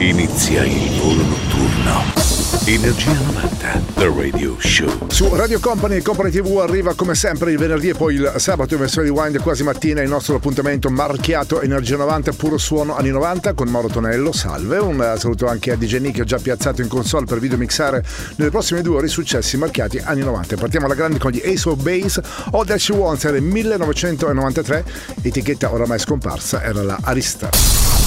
Inizia il volo notturno. Energia 90, The Radio Show. Su Radio Company e Company TV arriva come sempre il venerdì e poi il sabato in versione di Wind quasi mattina il nostro appuntamento marchiato Energia 90 puro suono anni 90 con Mauro Tonello. Salve, un saluto anche a DJ Nick già piazzato in console per videomixare nelle prossime due ore i successi marchiati anni 90. Partiamo alla grande con gli Ace of Base All That She Wants era il 1993, etichetta oramai scomparsa era la Arista.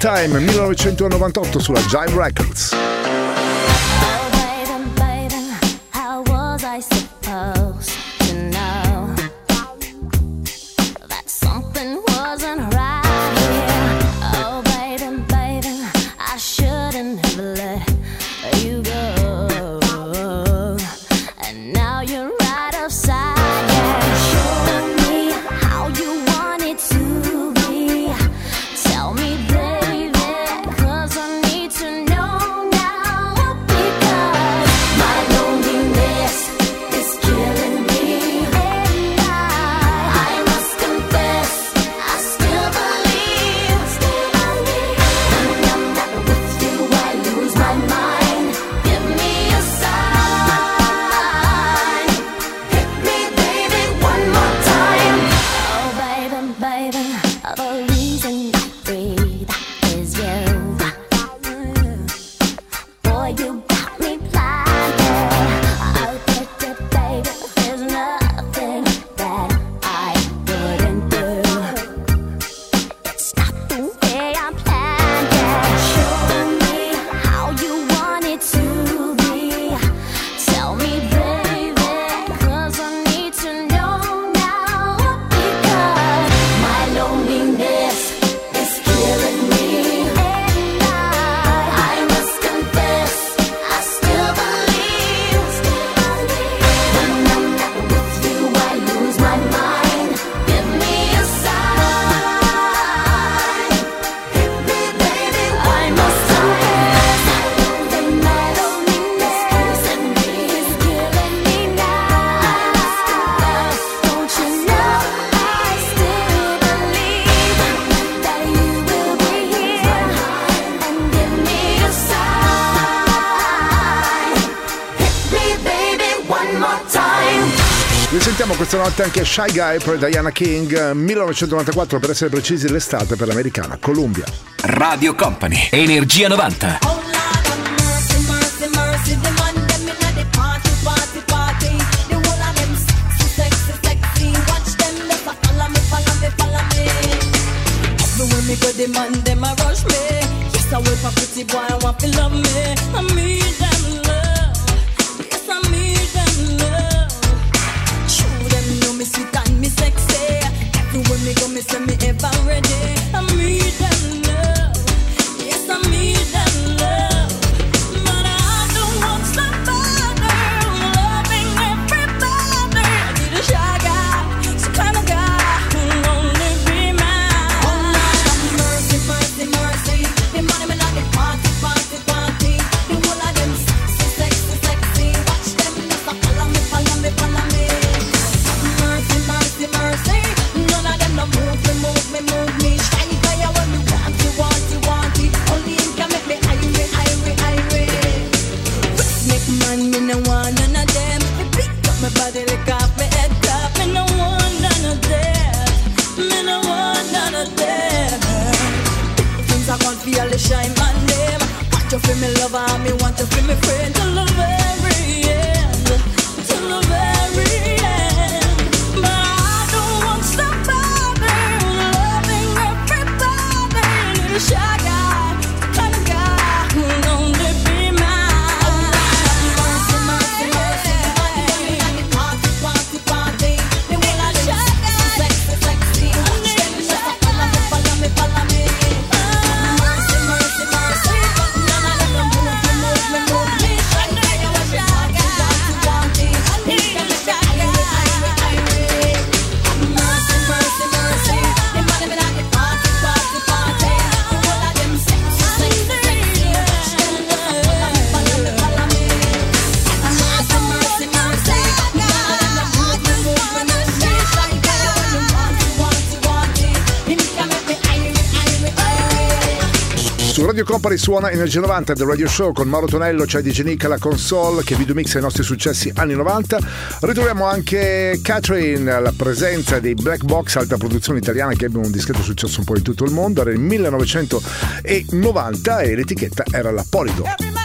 Time 1998 sulla Jive Records. supposed to know that something wasn't right. notte anche a Shy Guy per Diana King, 1994 per essere precisi l'estate per l'americana Columbia. Radio Company, Energia 90. feel me lover, me want to feel me friend. Poi risuona Energia 90 del Radio Show con Mauro Tonello, c'è DJ Nick alla console che videomixa i nostri successi anni 90. Ritroviamo anche Catherine, la presenza dei Black Box, alta produzione italiana che ebbe un discreto successo un po' in tutto il mondo. Era il 1990 e l'etichetta era la Polydor.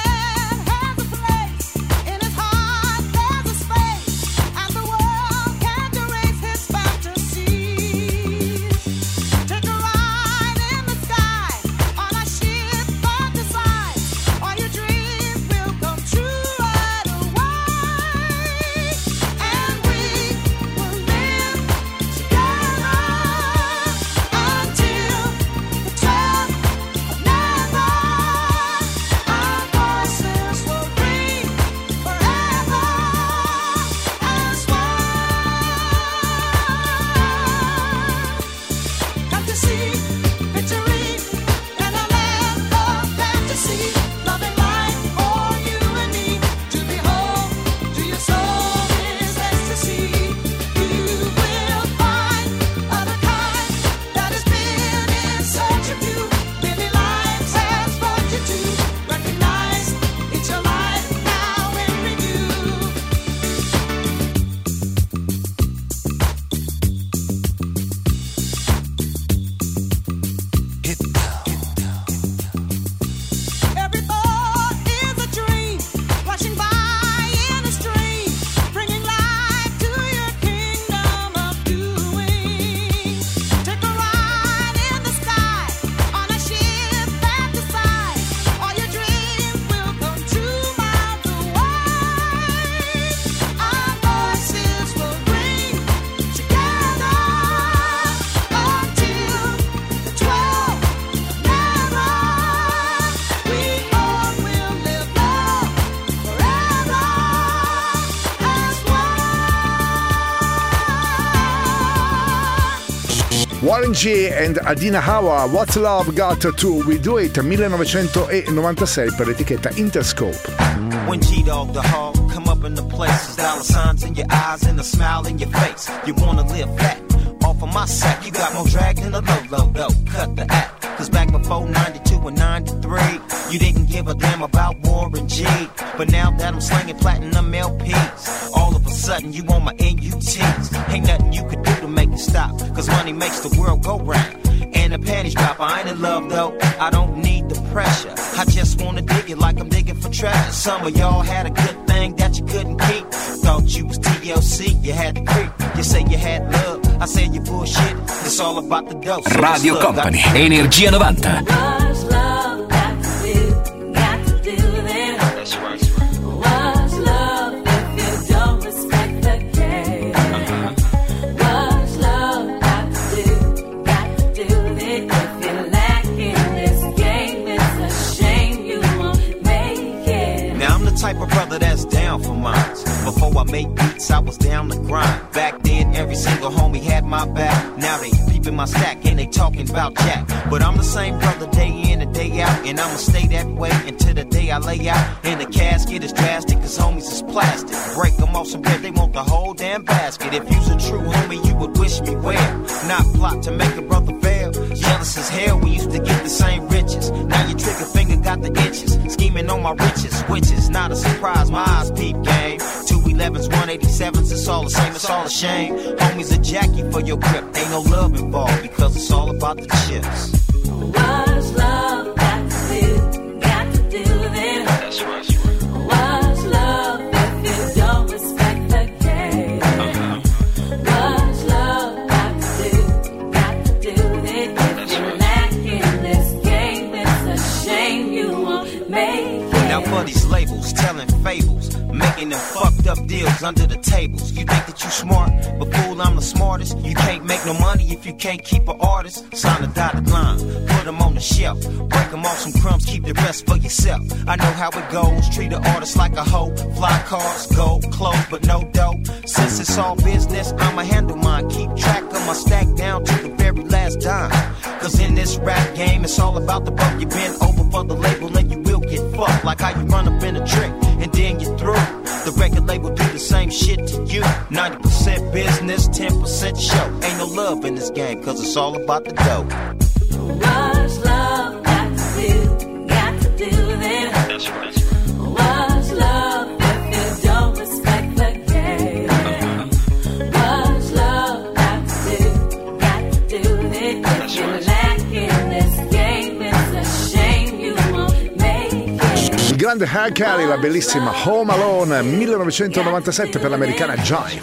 Benji and Adina Hawa, What Love Got To We Do It 1996 per l'etichetta Interscope. When G-Dog the Hog come up in the place, dollar signs in your eyes and a smile in your face. You wanna live fat off of my sack, you got more drag than a low, low, low. Cut the act, cause back before 92 and 93, you didn't give a damn about Warren G. But now that I'm slinging platinum LPs, all of a sudden you on my NUTs. Ain't nothing you could do make it stop, cause money makes the world go round. And the panties drop, I ain't in love though. I don't need the pressure. I just wanna dig it like I'm digging for treasure. Some of y'all had a good thing that you couldn't keep. Thought you was TLC, you had the creep. You say you had love, I said you bullshit. It's all about the dope. So Radio. Company, Energia 90. Before I made beats, I was down the grind. Back then, every single homie had my back. Now they peeping my stack and they talking about Jack. But I'm the same brother day in and day out, and I'ma stay that way until the day I lay out. And the casket is drastic, cause homies is plastic. Break them off some bread, they want the whole damn basket. If you's a true homie, you would wish me well. Not plot to make a brother fail. Jealous as hell, we used to get the same riches. Now your trigger finger got the itches. Scheming on my riches, which is not a surprise. My eyes peep game. Two 11s, 187s, it's all the same, it's all a shame. Homies a jackie for your grip, ain't no love involved because it's all about the chips. What is love got to do, got to do with it? For these labels, telling fables, making them fuck up deals under the tables. You think that you smart, but fool, I'm the smartest. You can't make no money if you can't keep an artist. Sign a dotted line, put them on the shelf, break them off some crumbs, keep the rest for yourself. I know how it goes, treat an artist like a hoe. Fly cars, gold, clothes, but no dough. Since it's all business, I'ma handle mine. Keep track of my stack down to the very last dime. Cause in this rap game, it's all about the buck. You bend over for the label and you will get fucked. Like how you run up in a trick and then you're through. The record label do the same shit to you. 90% business, 10% show. Ain't no love in this game, cause it's all about the dough. Grande Hank Kelly, la bellissima Home Alone 1997 per l'americana Jive.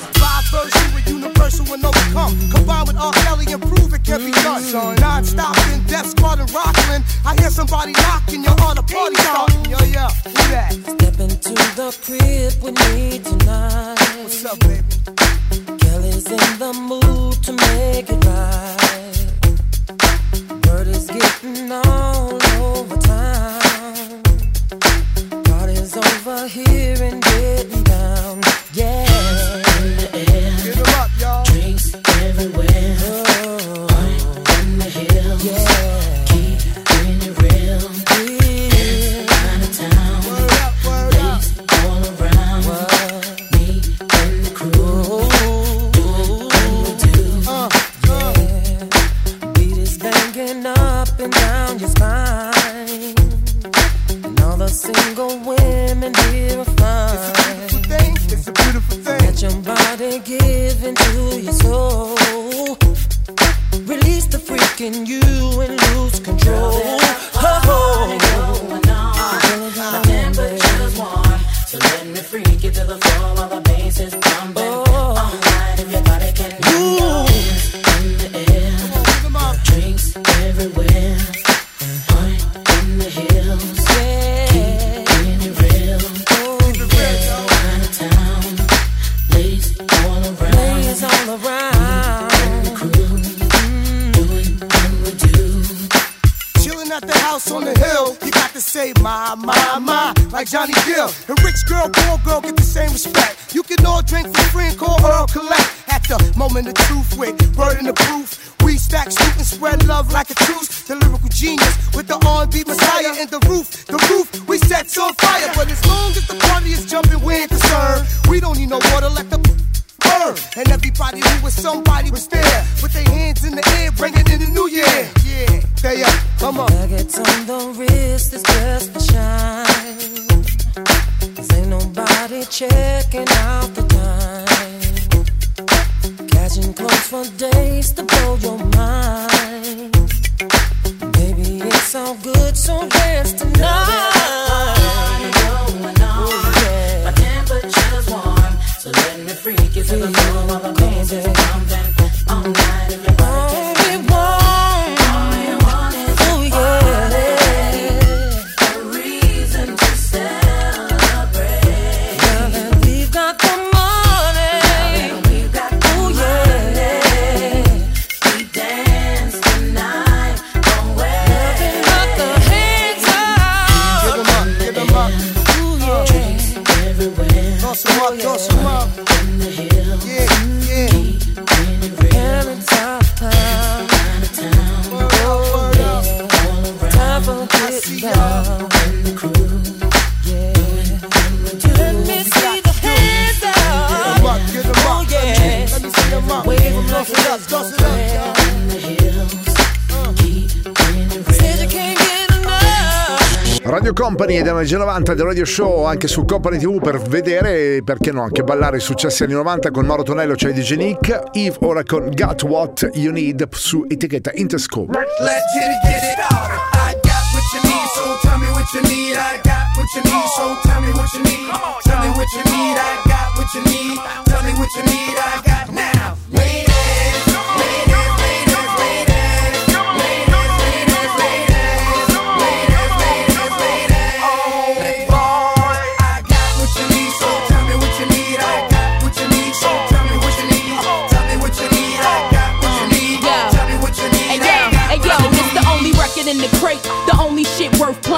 90 del Radio Show anche su Company TV per vedere perché no anche ballare i successi anni 90 con Mauro Tonello c'è DJ Nick Eve ora con Got What You Need su etichetta Interscope Let's get it, get. I got what you need, so tell me what you need. I got what you need, so tell me what you need. Tell me what you need. I got what you need. Tell me what you need. I got now.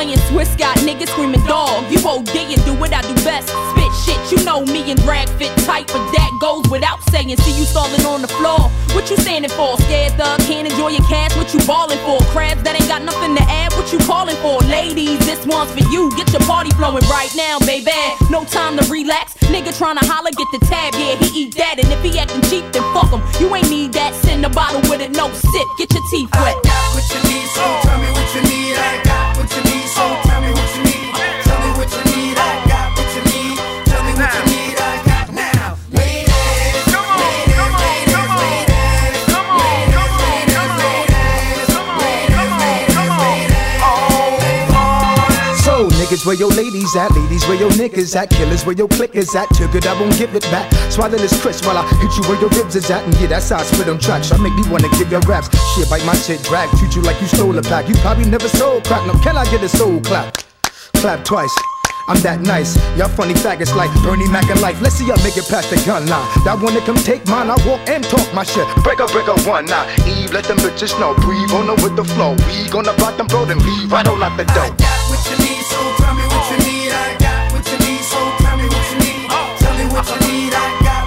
Playing. Swiss got niggas screaming dog. You OD and do what I do best. Spit shit, you know me and drag fit tight, but that goes without saying. See you stalling on the floor. What you standing for? Scared thug can't enjoy your cash. What you balling for? Crabs that ain't got nothing to add. What you calling for? Ladies, this one's for you. Get your party flowing right now, baby. No time to relax. Nigga tryna holler, get the tab. Yeah, he eat that, and if he acting cheap, then fuck him. You ain't need that. Send a bottle with it, no sip. Get your teeth wet. I got what you need, so tell me what you need. I niggas, where your ladies at? Ladies, where your niggas at? Killers, where your click is at? Took it, I won't give it back. Swallow this crisp while I hit you where your ribs is at. And yeah, that's how I spit on tracks. I make me wanna give your raps. Shit, bite my shit, drag. Treat you like you stole a pack. You probably never sold crack. No, can I get a soul clap? Clap twice. I'm that nice. Y'all funny faggots like Bernie Mac and life. Let's see y'all make it past the gun line. That wanna come take mine, I walk and talk my shit. Break up, break up one now. Eve, let them bitches know. Breathe on with the flow. We gonna block them, bro, then leave right on out the I door. got what you need, so tell me what you need. I got what you need, so tell me what you need. Tell me what you need. I got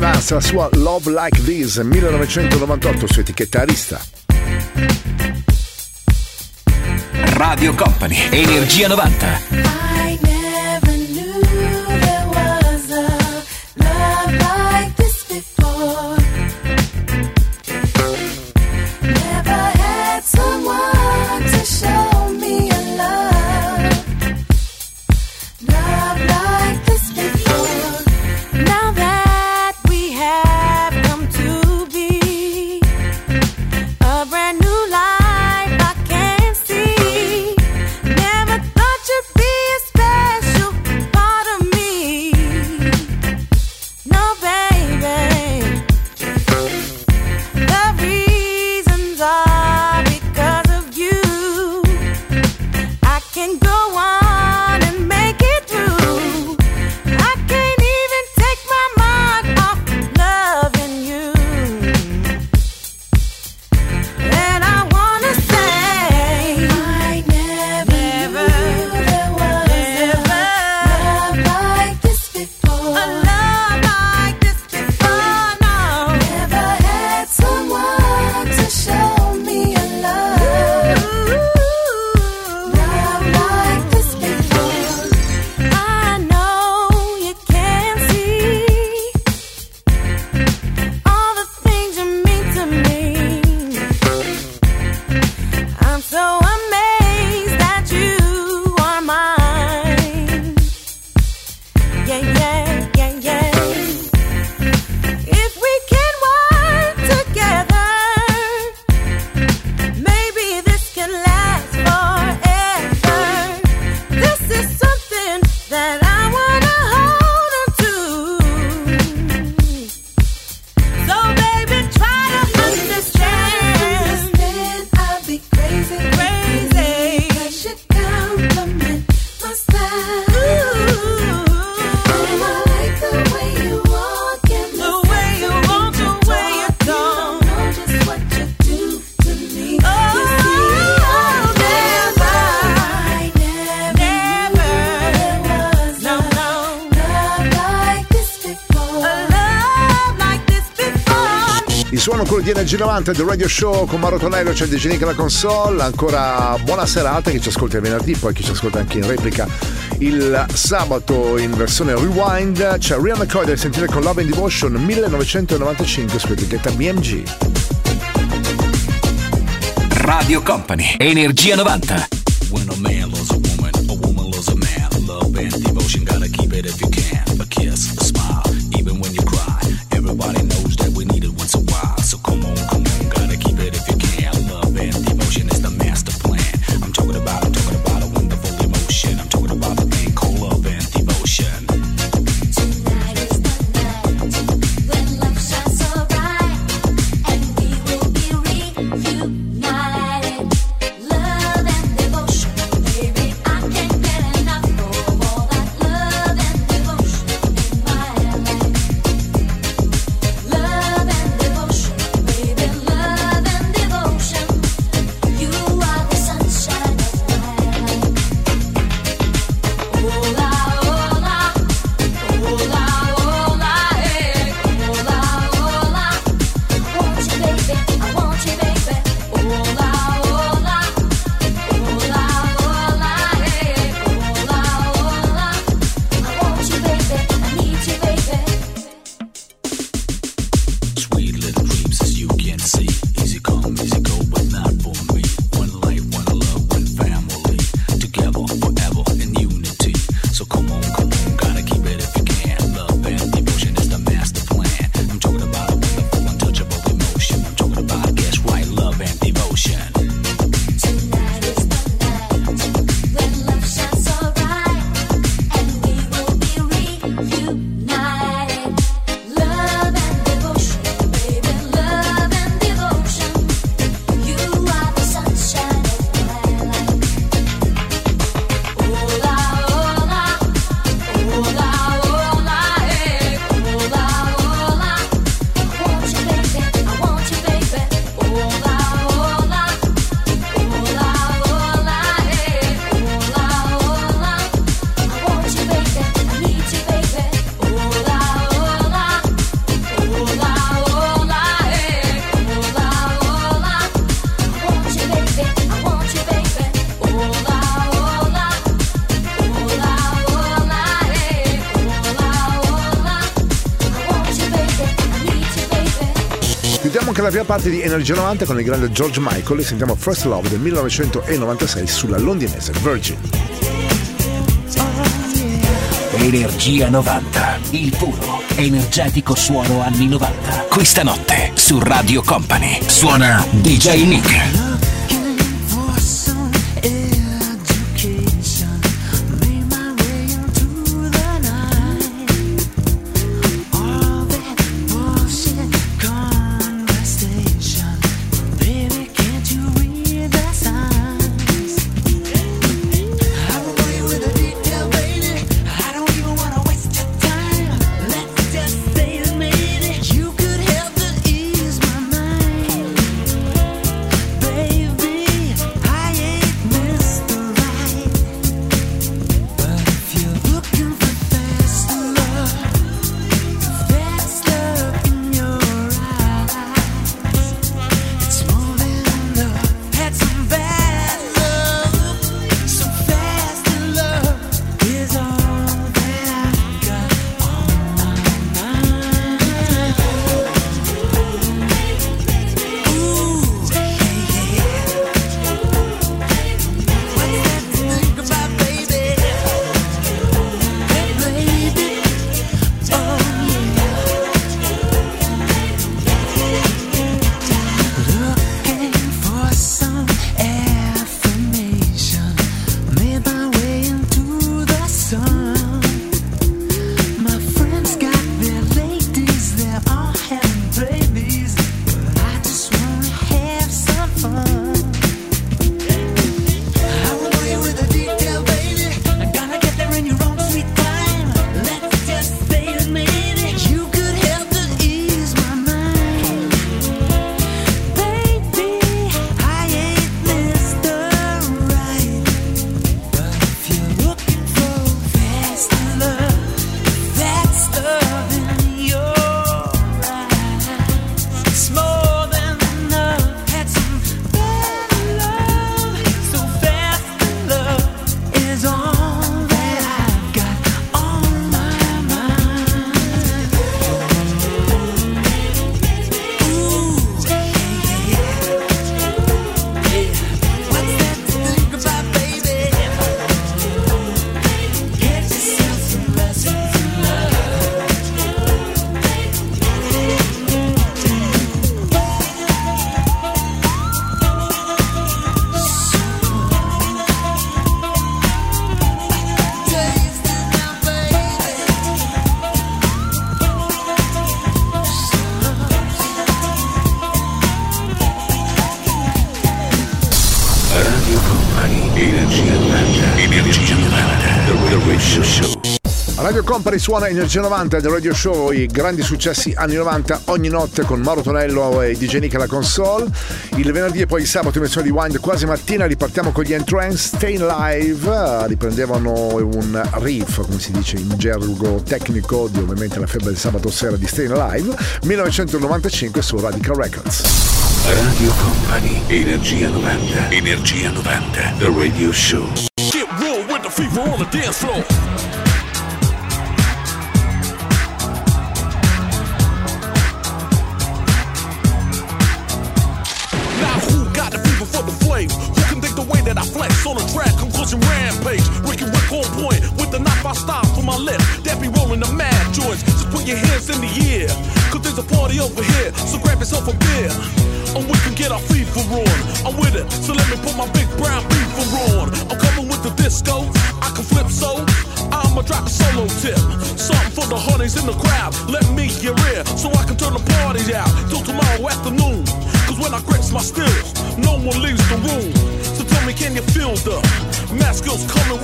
Evans la sua Love Like This 1998 su etichetta Arista Radio Company, Energia 90. 90 del Radio Show con Maro Tonello, c'è il DJ la console. Ancora buona serata chi ci ascolta il venerdì, poi chi ci ascolta anche in replica il sabato in versione rewind. C'è Real McCoy del sentire con Love and Devotion 1995 su etichetta BMG. Radio Company, Energia 90. la prima parte di Energia 90 con il grande George Michael e sentiamo First Love del 1996 sulla londinese Virgin. Energia 90, il puro, energetico suono anni 90. Questa notte su Radio Company suona DJ Nick. Company suona Energia 90 del Radio Show, i grandi successi anni 90 ogni notte con Mauro Tonello e DJ Nick alla console. Il venerdì e poi il sabato in versione di Wind quasi mattina ripartiamo con gli entrance Staying Live, riprendevano un riff, come si dice in gergo tecnico, di ovviamente la febbre del sabato sera di Staying Live, 1995 su Radical Records. Radio Company, Energia 90, Energia 90, The Radio Show. Get real with the fever on the dance floor. bills coming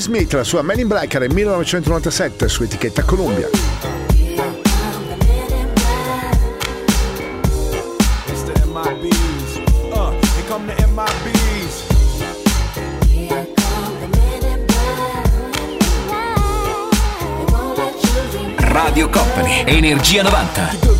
Will Smith, la sua Men in Black era nel 1997 su etichetta Columbia. Radio Company, Energia 90.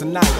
tonight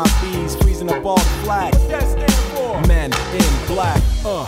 my bees freezing up all the flag what that stand for men in black uh,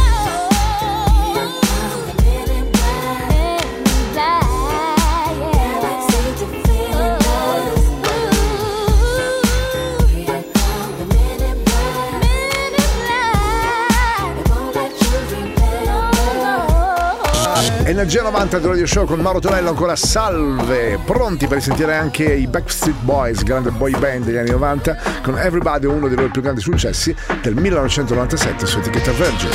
Energia 90 del Radio Show con Mauro Tonello ancora salve, pronti per sentire anche i Backstreet Boys, grande boy band degli anni 90 con Everybody, uno dei loro più grandi successi del 1997 su etichetta Virgin.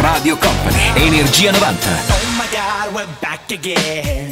Radio Company, Energia 90. Oh my god, we're back again.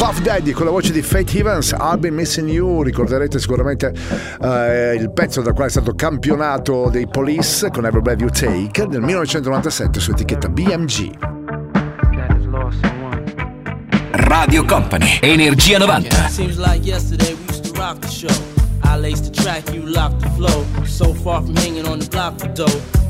Puff Daddy con la voce di Faith Evans, I've Been Missing You, ricorderete sicuramente eh, il pezzo dal quale è stato campionato dei Police con Every Breath You Take del 1997 su etichetta BMG. Radio Company, Energia 90. Seems like yesterday we used to rock the show. I laced the track, you locked the flow. So far from hanging on the block for dough.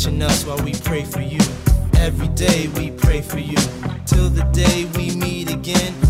Watching us while we pray for you. Every day we pray for you, till the day we meet again.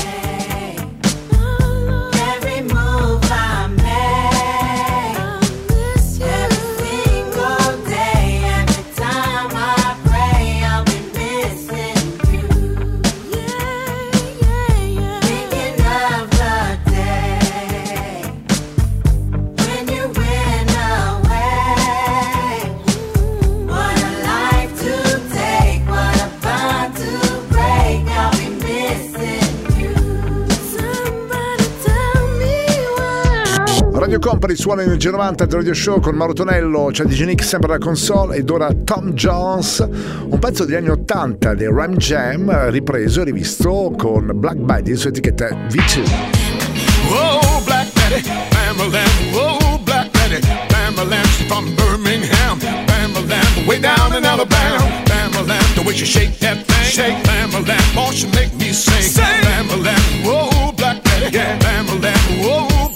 Radio Company suona in 90 del Radio Show con Mauro Tonello, c'è DJ Nick sempre alla console ed ora Tom Jones, un pezzo degli anni 80 dei Ram Jam ripreso e rivisto con Black Betty su etichetta V2. Whoa, Black Betty, Bamalam. Whoa, Black Betty, Bamalam. She's from Birmingham, Bamalam. Way down in Alabama, Bamalam. The way she shake that thing, shake Bamalam. Oh, she make me sing, sing. Bamalam. Whoa, Black Betty, yeah, Bamalam. Whoa,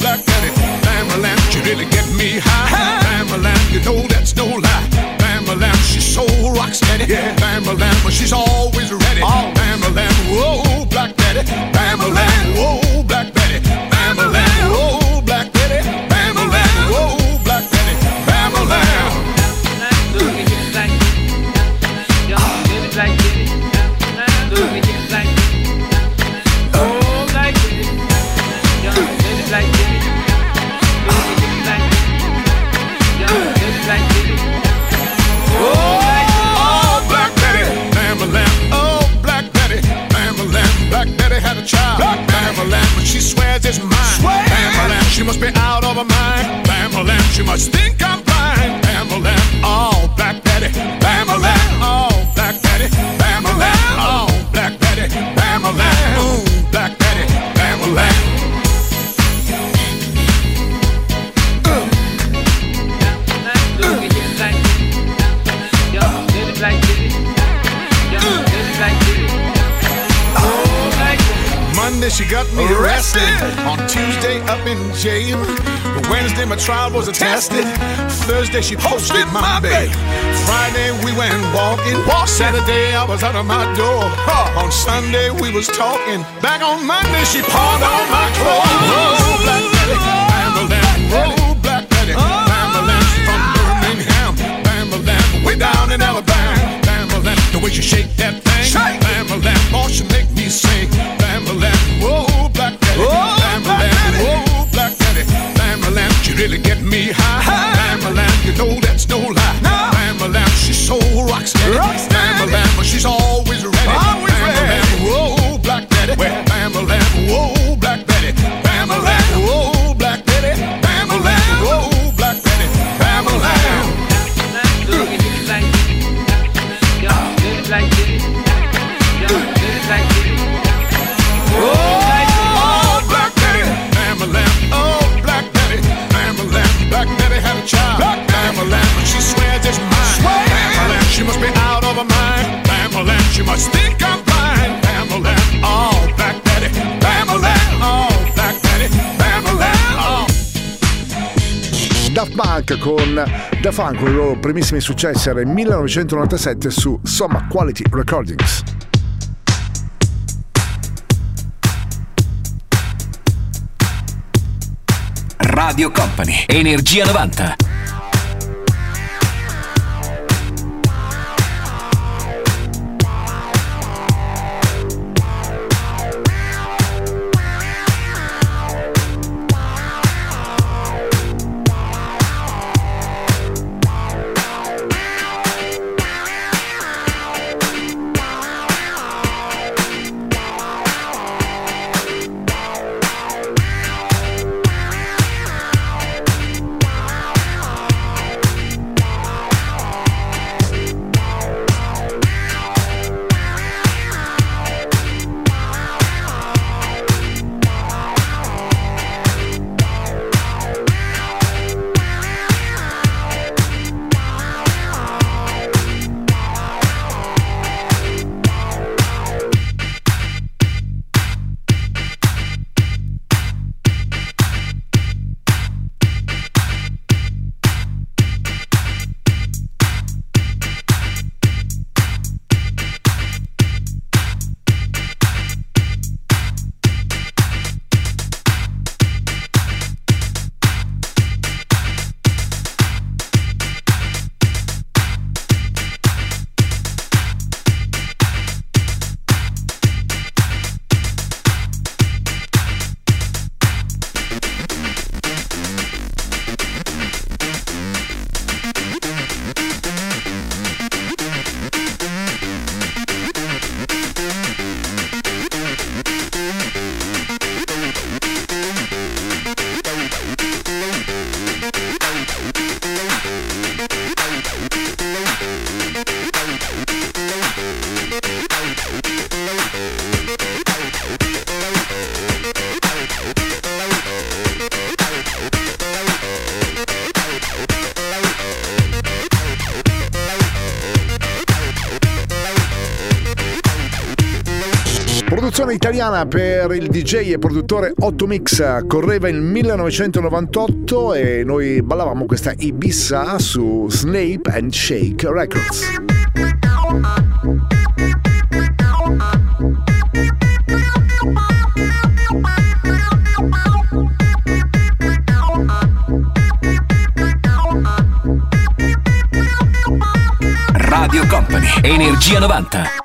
You know that's no lie. Bamalam, she's so rock steady, yeah, Bamalam. But she's always ready, Bamalam. Whoa, was talking. Back on Monday she pawned all Funk, con i loro primissimi successi era il 1997 su Soma Quality Recordings. Radio Company, Energia 90. italiana per il DJ e produttore Otto Mix correva il 1998 e noi ballavamo questa Ibissa su Snape and Shake Records. Radio Company, Energia 90.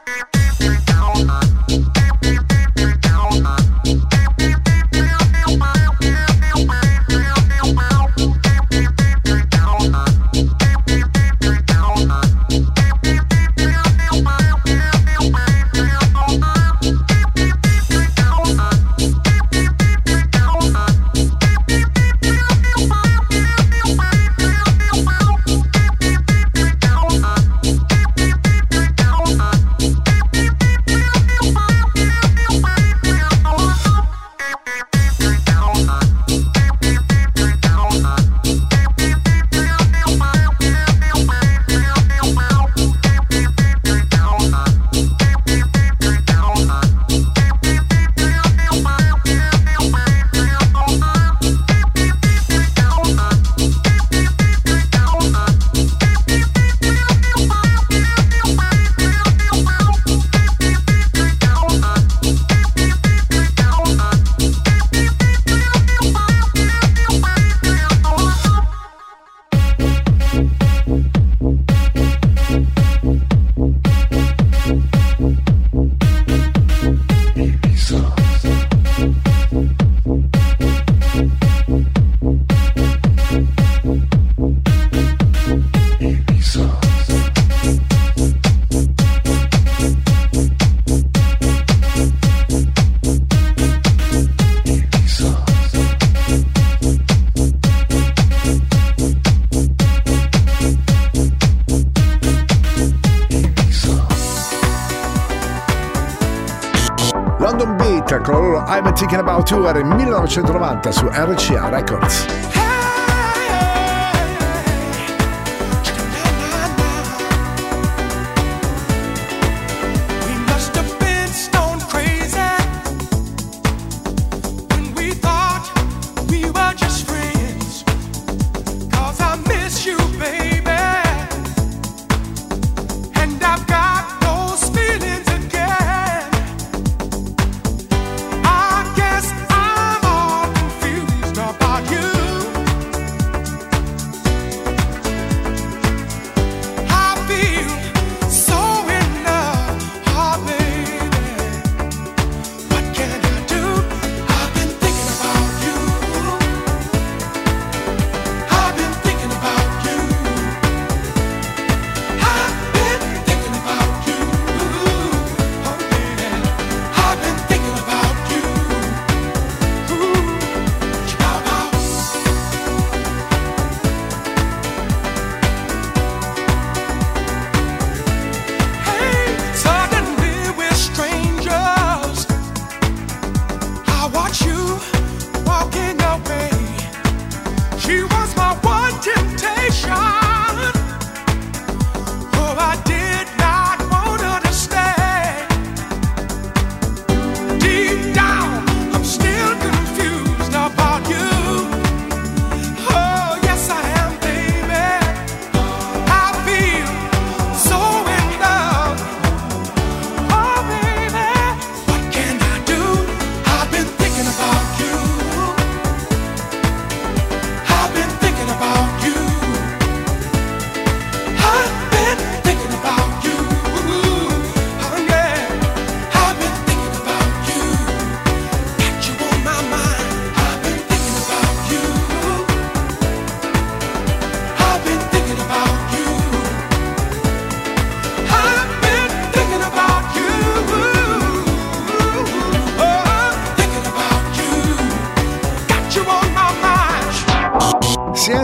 I'm Thinking About You era 1990 su RCA Records.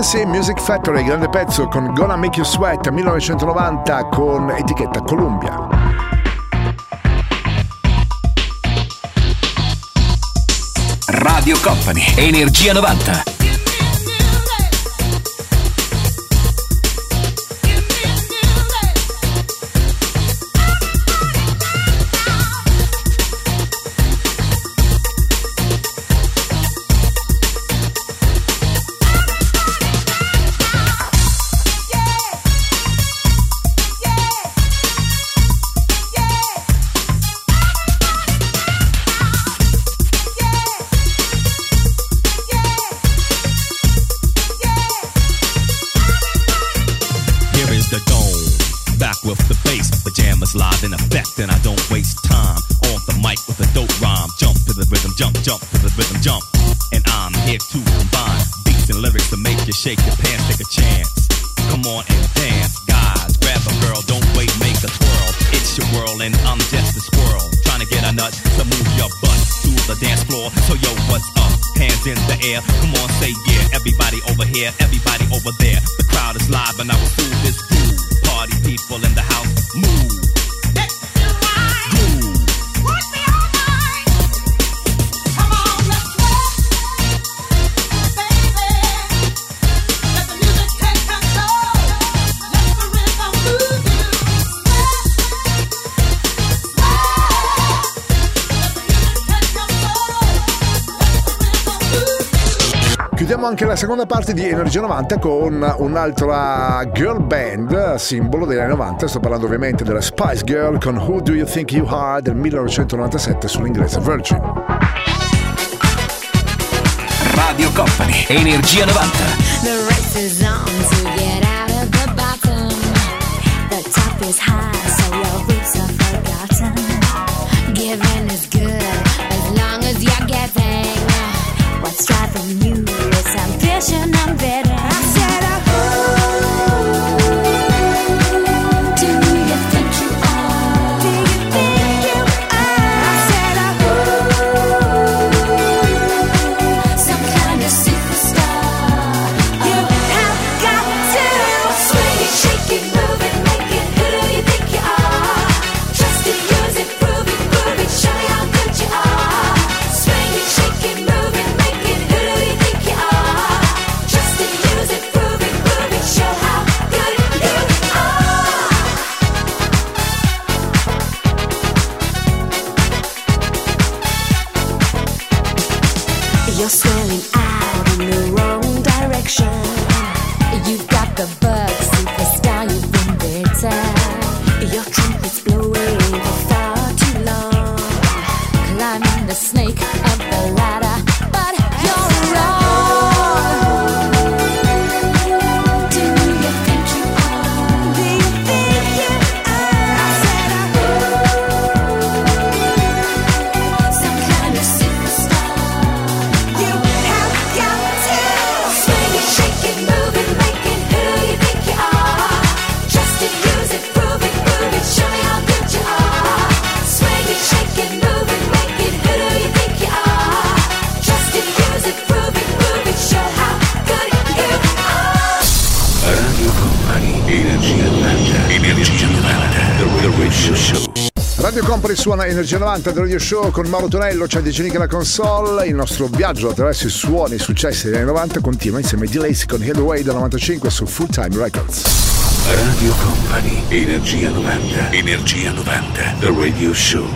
USA Music Factory, grande pezzo con Gonna Make You Sweat 1990 con etichetta Columbia. Radio Company, Energia 90. shake your pants. anche la seconda parte di Energia 90 con un'altra girl band, simbolo degli anni 90. Sto parlando ovviamente della Spice Girl con Who Do You Think You Are del 1997 sull'inglese Virgin. Radio Company, Energia 90. I'm better. Radio Company suona Energia 90 del Radio Show con Mauro Tonello, c'è Decenic la console. Il nostro viaggio attraverso i suoni e i successi degli anni 90 continua insieme a Delacy con Headway da 95 su Full Time Records. Radio Company, Energia 90, Energia 90, The Radio Show.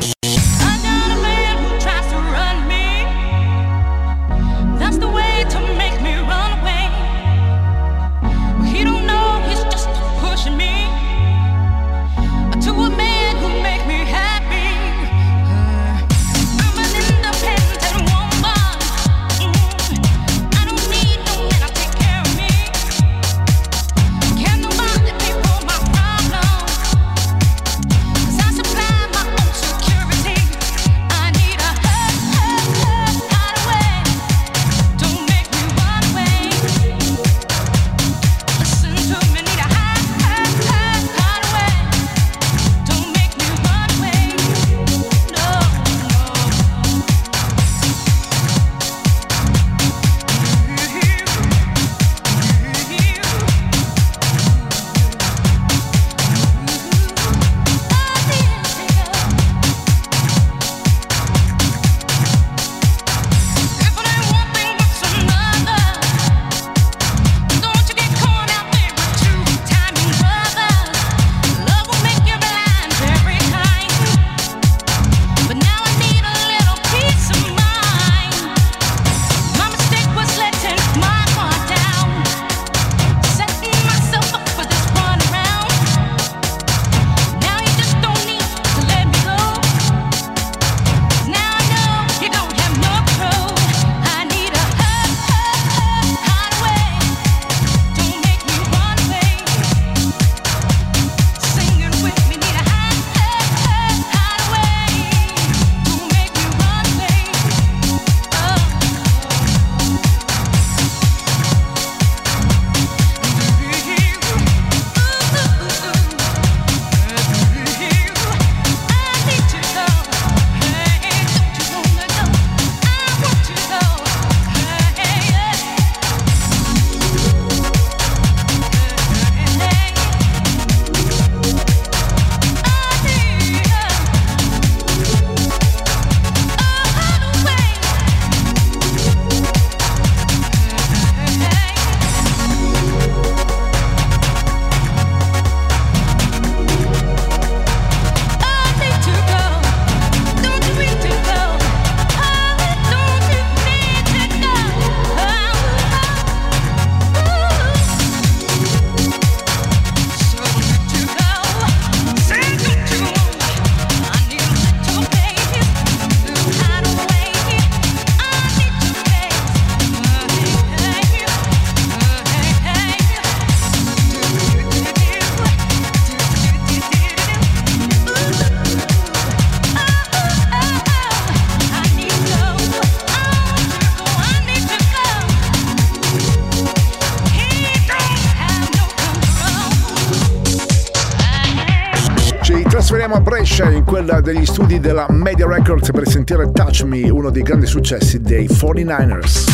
torniamo a Brescia in quella degli studi della Media Records per sentire Touch Me, uno dei grandi successi dei 49ers.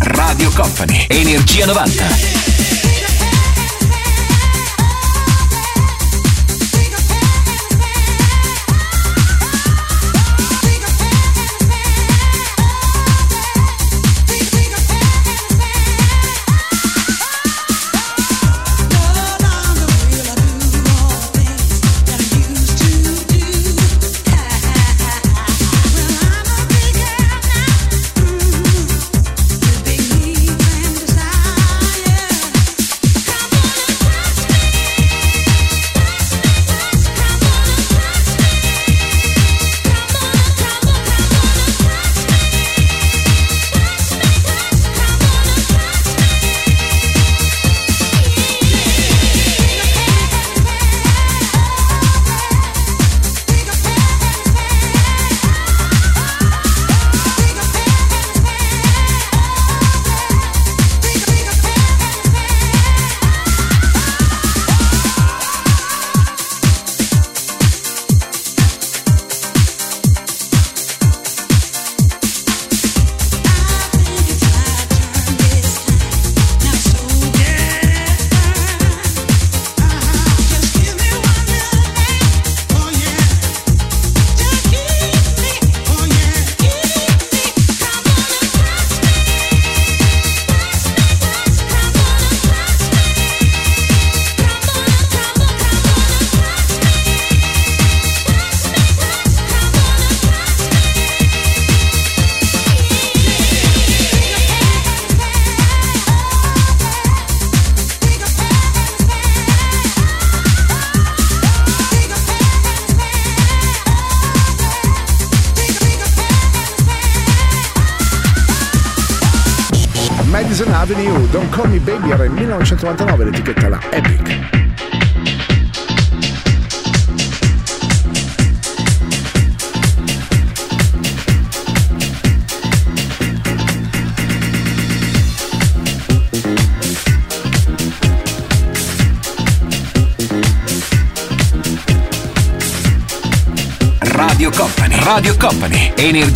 Radio Company, Energia 90.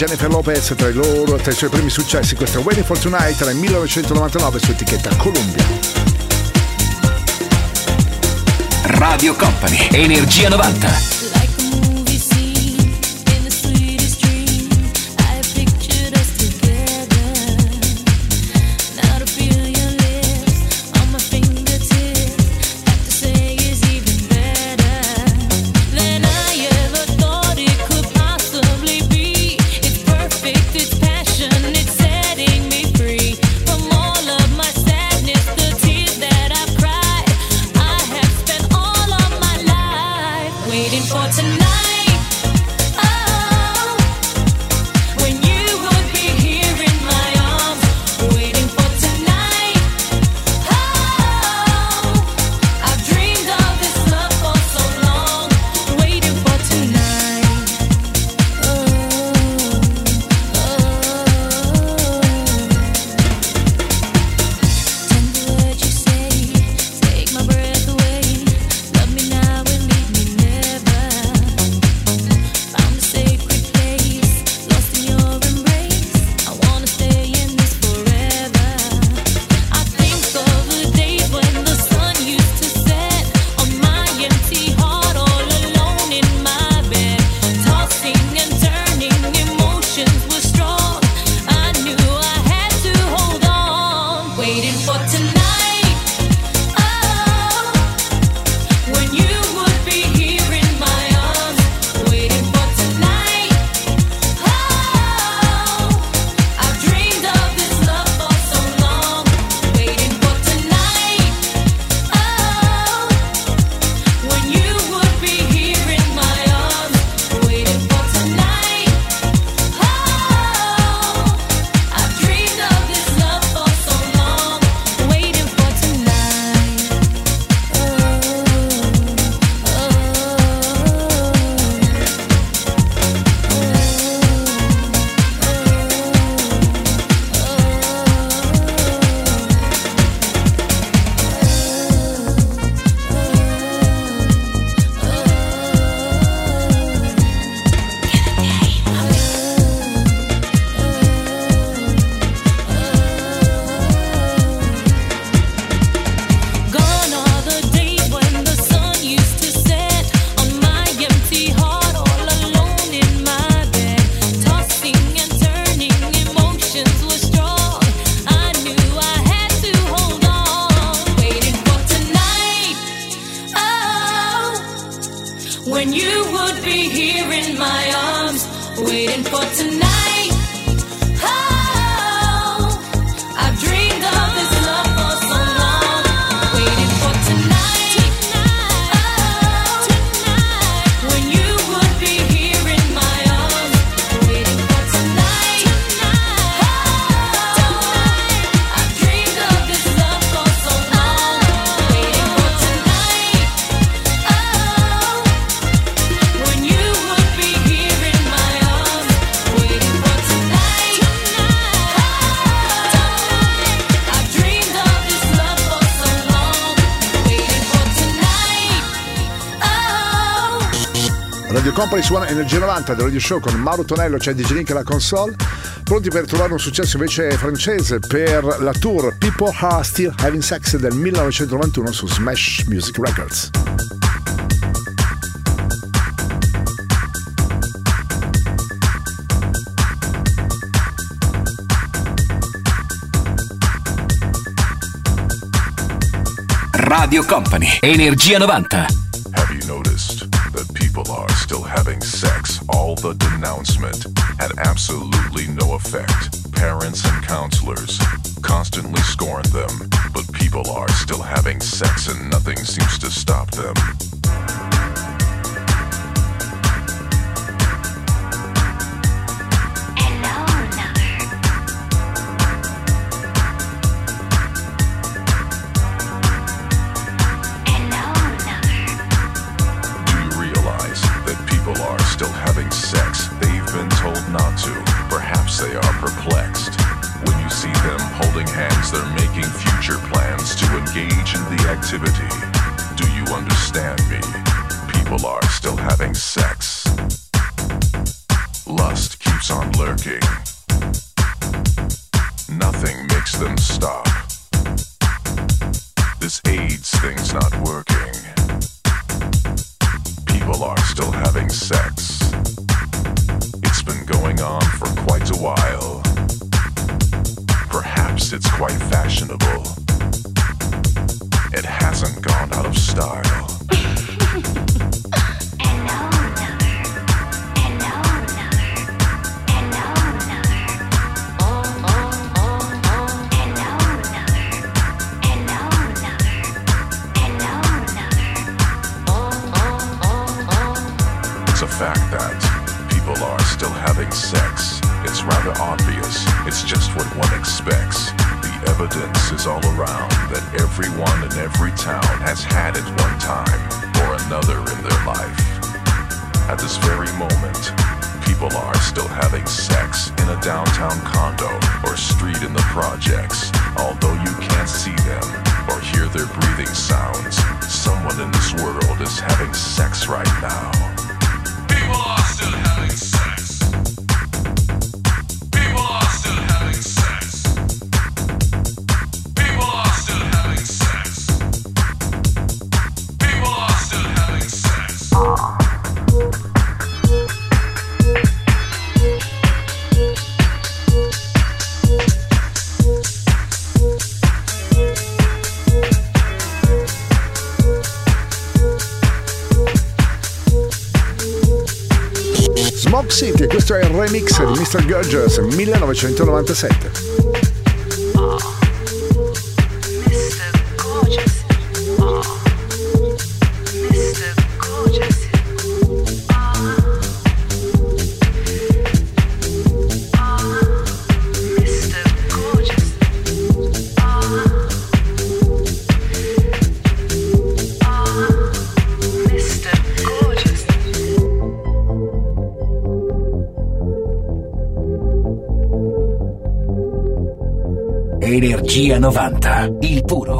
Jennifer Lopez tra, loro, tra i suoi primi successi, questa è Waiting for Tonight nel 1999 su etichetta Columbia. Radio Company, Energia 90. Suona Energia 90 del Radio Show con Mauro Tonello, c'è DJ Link alla console. Pronti per trovare un successo invece francese per la tour People Are Still Having Sex del 1991 su Smash Music Records. Radio Company, Energia 90. Having sex? All the denouncement had absolutely no effect. Parents and counselors constantly scorn them, but people are still having sex and nothing seems to stop them. AIDS thing's not working. People are still having sex. It's been going on for quite a while. Perhaps it's quite fashionable. It hasn't gone out of style. Are still having sex. It's rather obvious. It's just what one expects. The evidence is all around that everyone in every town has had it one time or another in their life. At this very moment, people are still having sex in a downtown condo or street in the projects. Although you can't see them or hear their breathing sounds, someone in this world is having sex right now. City, questo è il remix di Mr. Gorgeous 1997.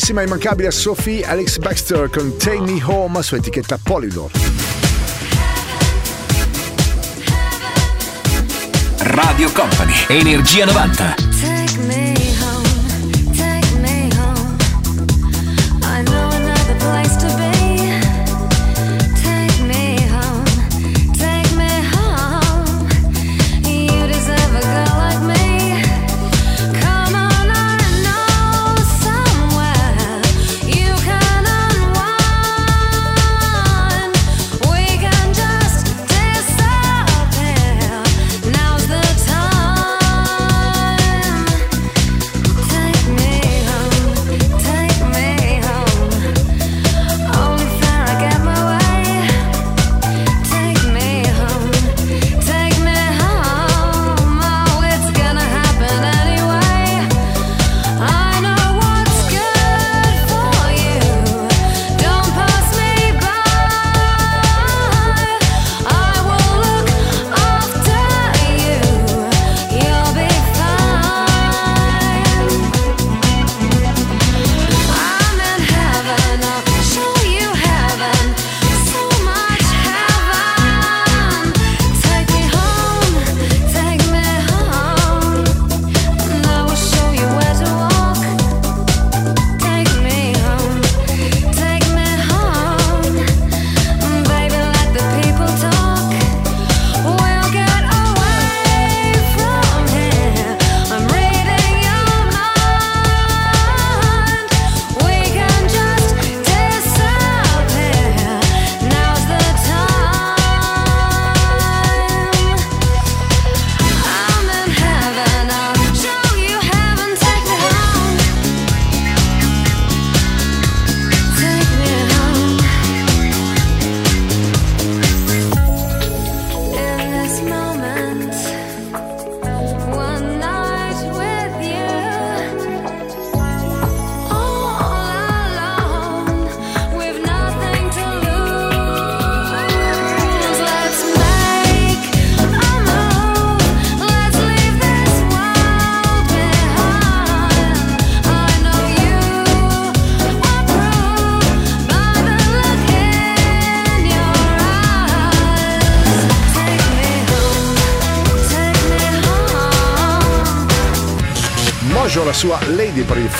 bellissima e immancabile Sophie Alex Baxter con Take Me Home su etichetta Polydor. Radio Company, Energia 90.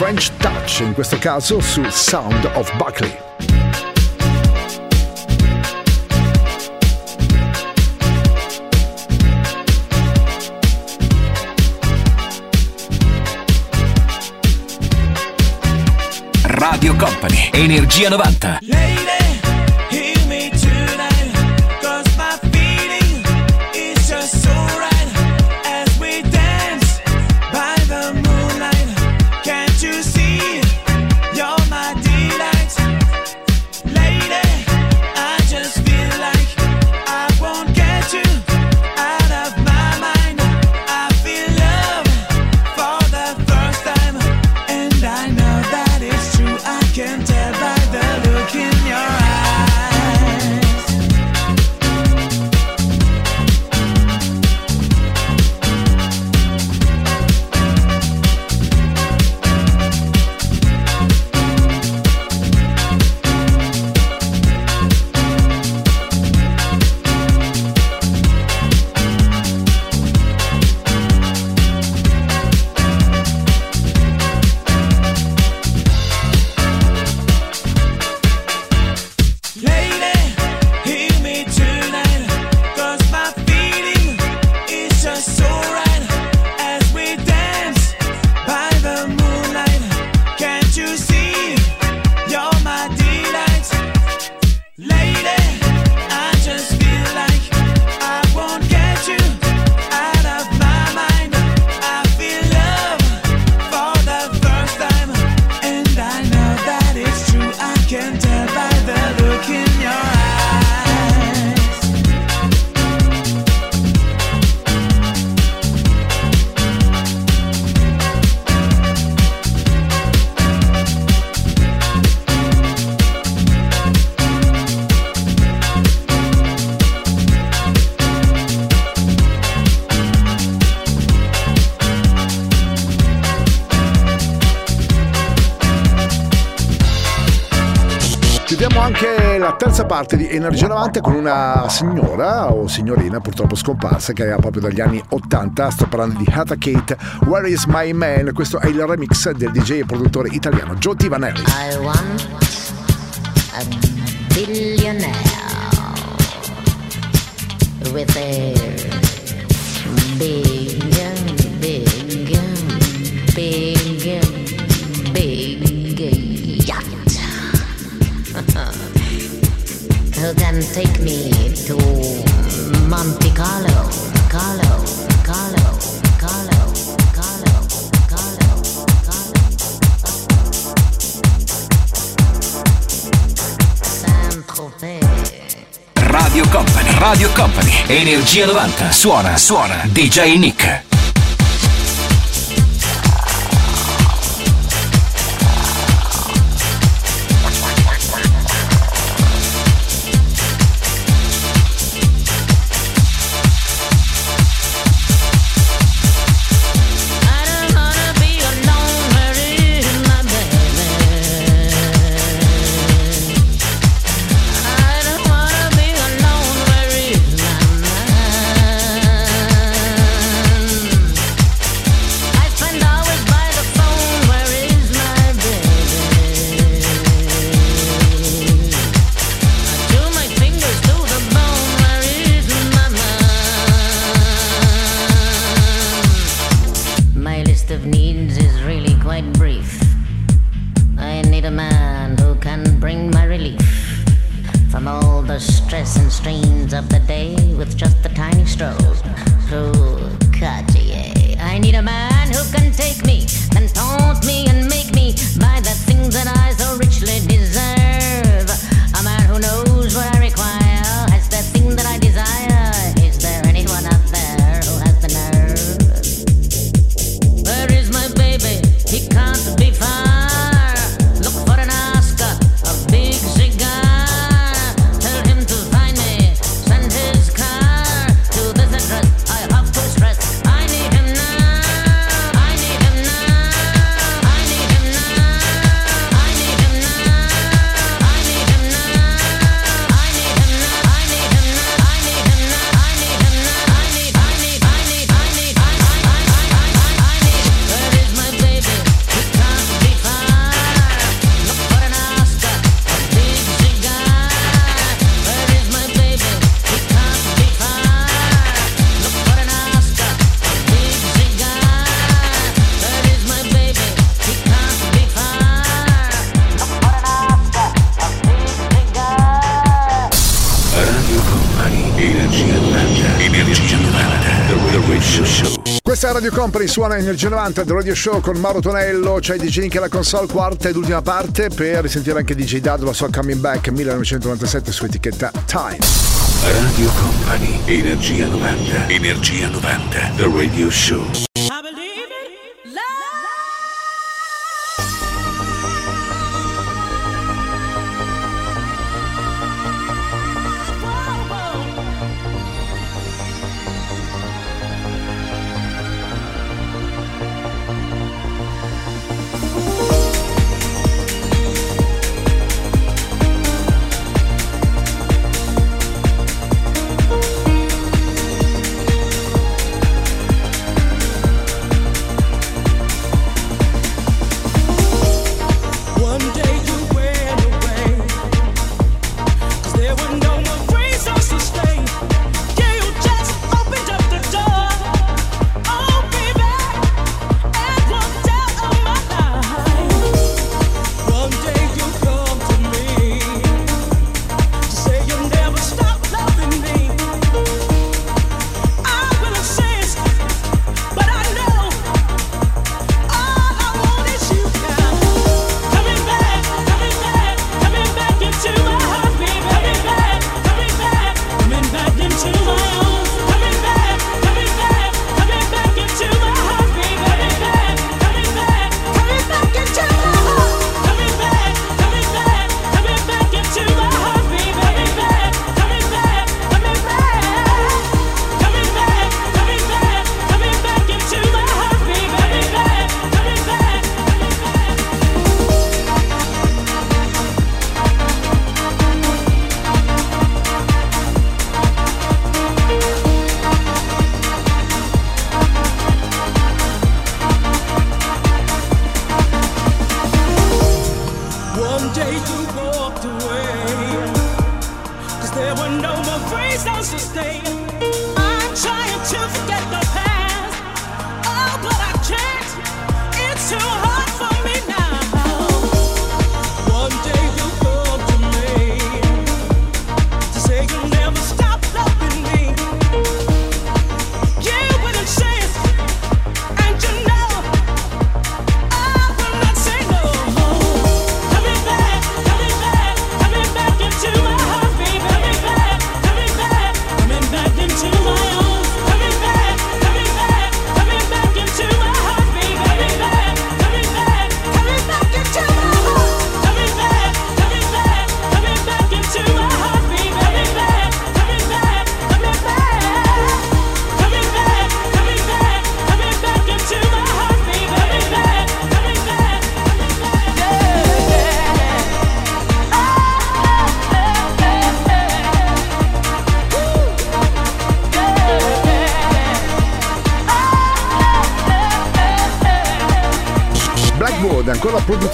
French Touch, in questo caso su Sound of Buckley. Radio Company, Energia 90. Terza parte di Energia 90 con una signora o signorina purtroppo scomparsa che era proprio dagli anni 80. Sto parlando di Hatha Kate, Where is my man? Questo è il remix del DJ e produttore italiano Joe T. Vanelli. I want a billionaire with a big, big, big, big yacht. Who can take me to Monte Carlo, Carlo, Carlo, Carlo, Carlo. Radio Company, Radio Company, Energia 90, suona, suona, DJ Nick. È Radio Company, suona Energia 90 del Radio Show con Mauro Tonello, c'è DJ Nick alla console, quarta ed ultima parte per risentire anche DJ Dado la sua Coming Back 1997 su etichetta Time. Radio Company, Energia 90, Energia 90, The Radio Show.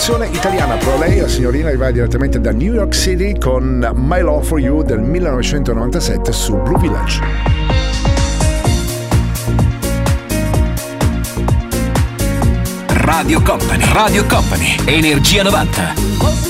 canzone italiana Pro Lei, la signorina arriva direttamente da New York City con My Love for You del 1997 su Blue Village. Radio Company, Radio Company, Energia 90.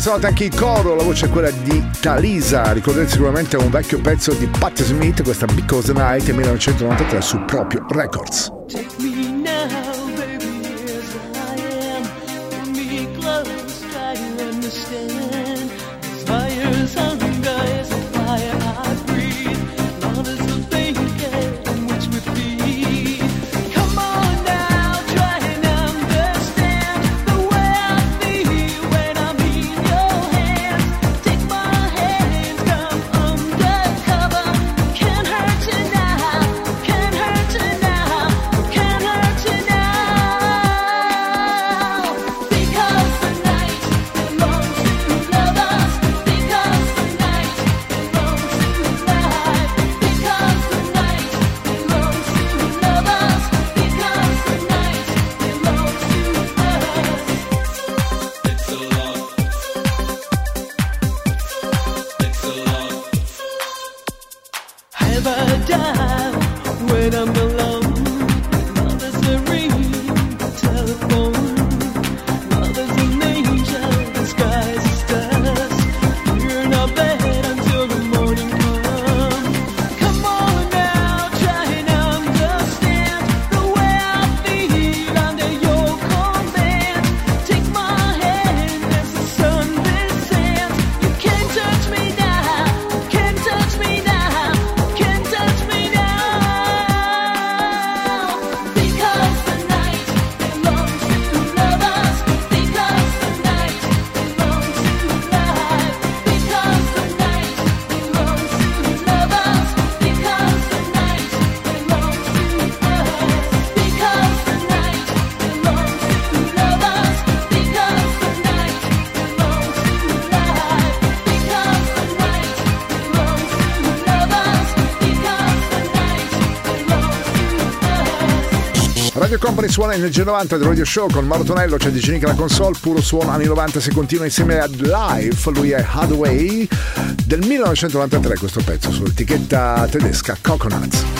questa volta anche il coro, la voce è quella di Talisa, ricordate sicuramente un vecchio pezzo di Patti Smith, questa Because Night 1993 su proprio Records. Company suona Energia 90 del Radio Show con Mauro Tonello, c'è DJ Nick la console, puro suono anni 90 si continua insieme a Life, lui è Hadaway del 1993 questo pezzo sull'etichetta tedesca Coconuts.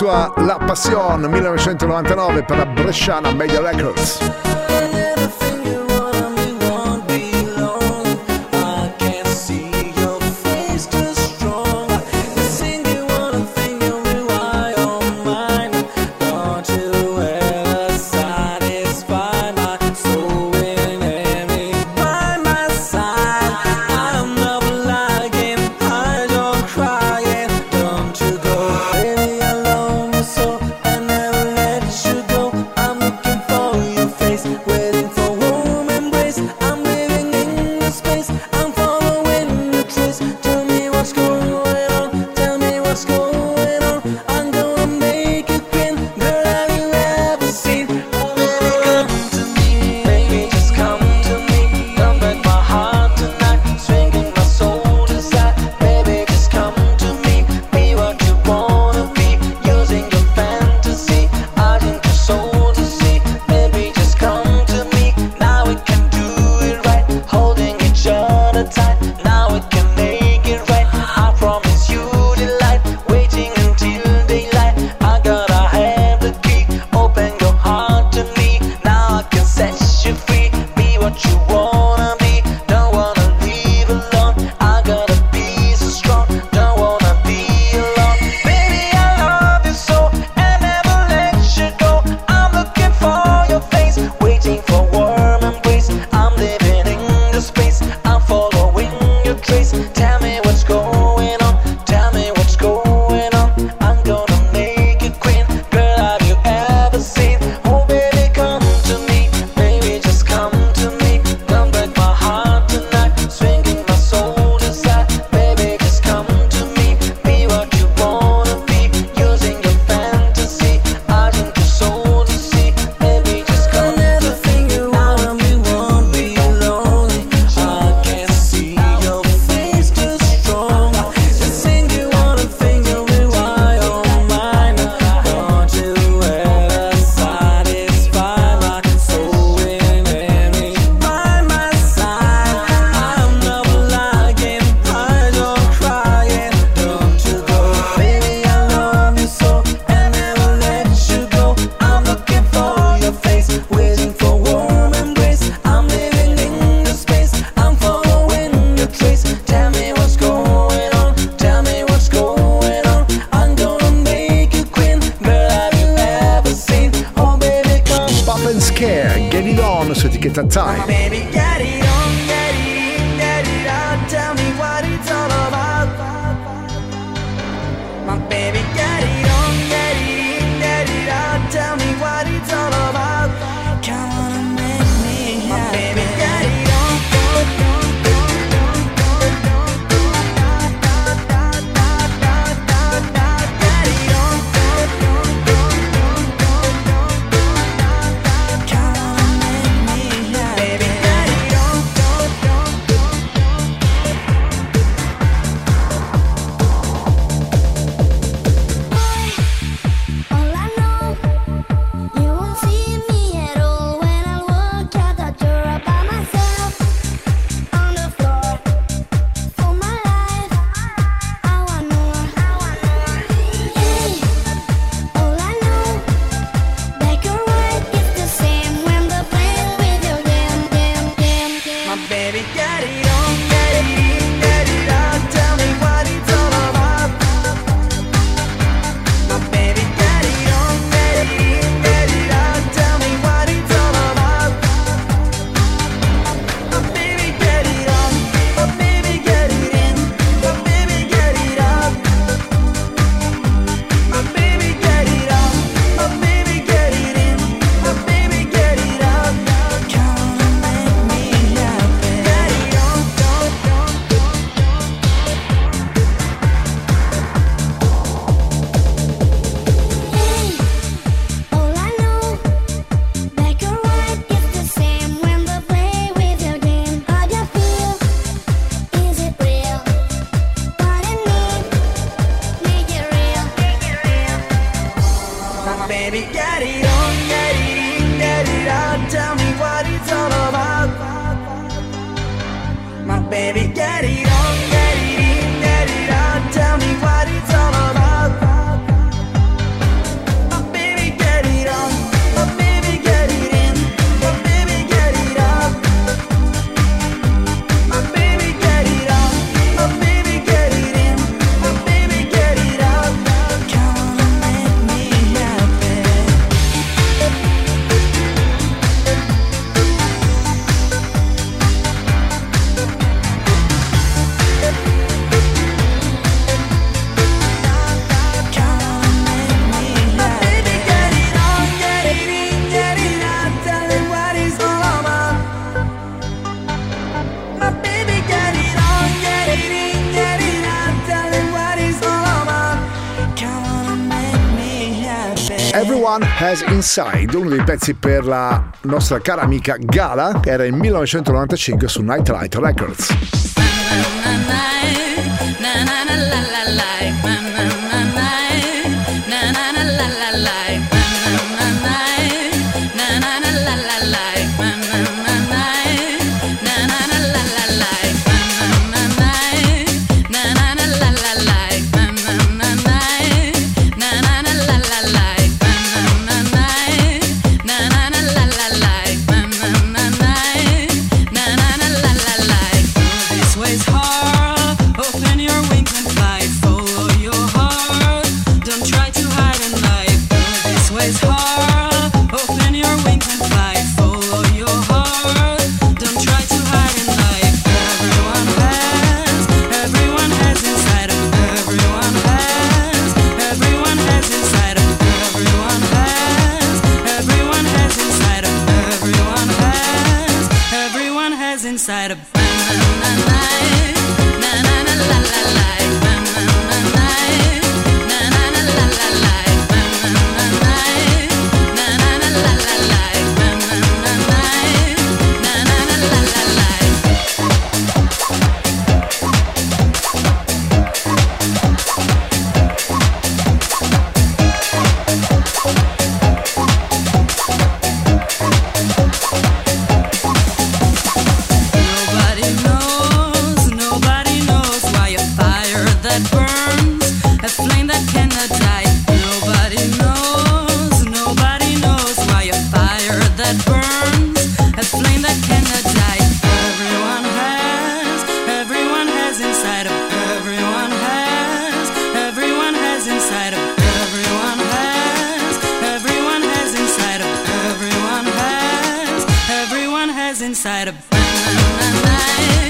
sua La Passione 1999 per la Bresciana Media Records. Jazz Inside, uno dei pezzi per la nostra cara amica Gala, era il 1995 su Nightlight Records. night.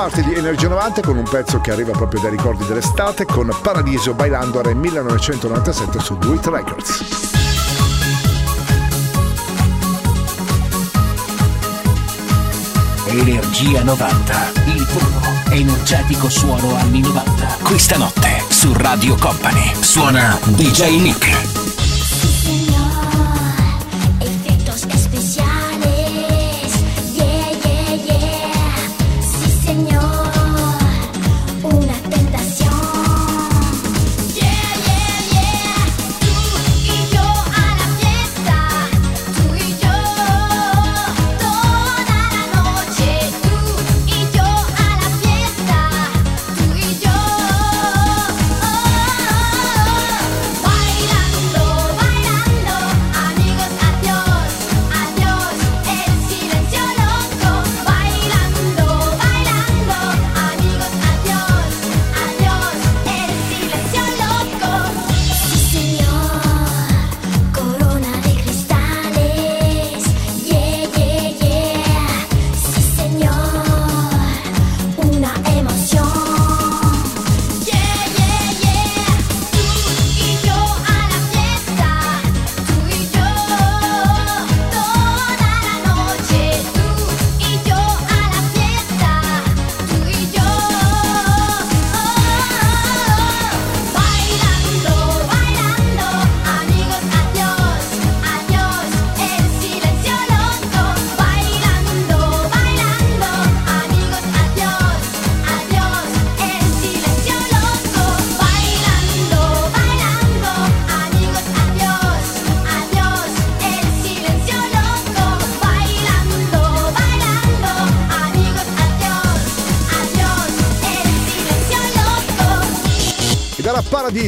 parte di Energia 90 con un pezzo che arriva proprio dai ricordi dell'estate con Paradiso Bailando a 1997 su Duit Records. Energia 90, il puro, energetico suono anni 90. Questa notte su Radio Company suona DJ Nick.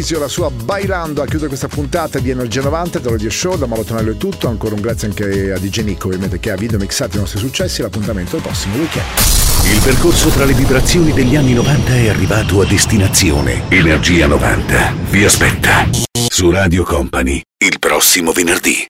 Paradisio, la sua Bailando a chiudere questa puntata di Energia 90 del Radio Show. Da Mauro Tonello è tutto. Ancora un grazie anche a DJ Nico, ovviamente, che ha video mixato i nostri successi. L'appuntamento il prossimo weekend. Il percorso tra le vibrazioni degli anni 90 è arrivato a destinazione. Energia 90 vi aspetta su Radio Company il prossimo venerdì.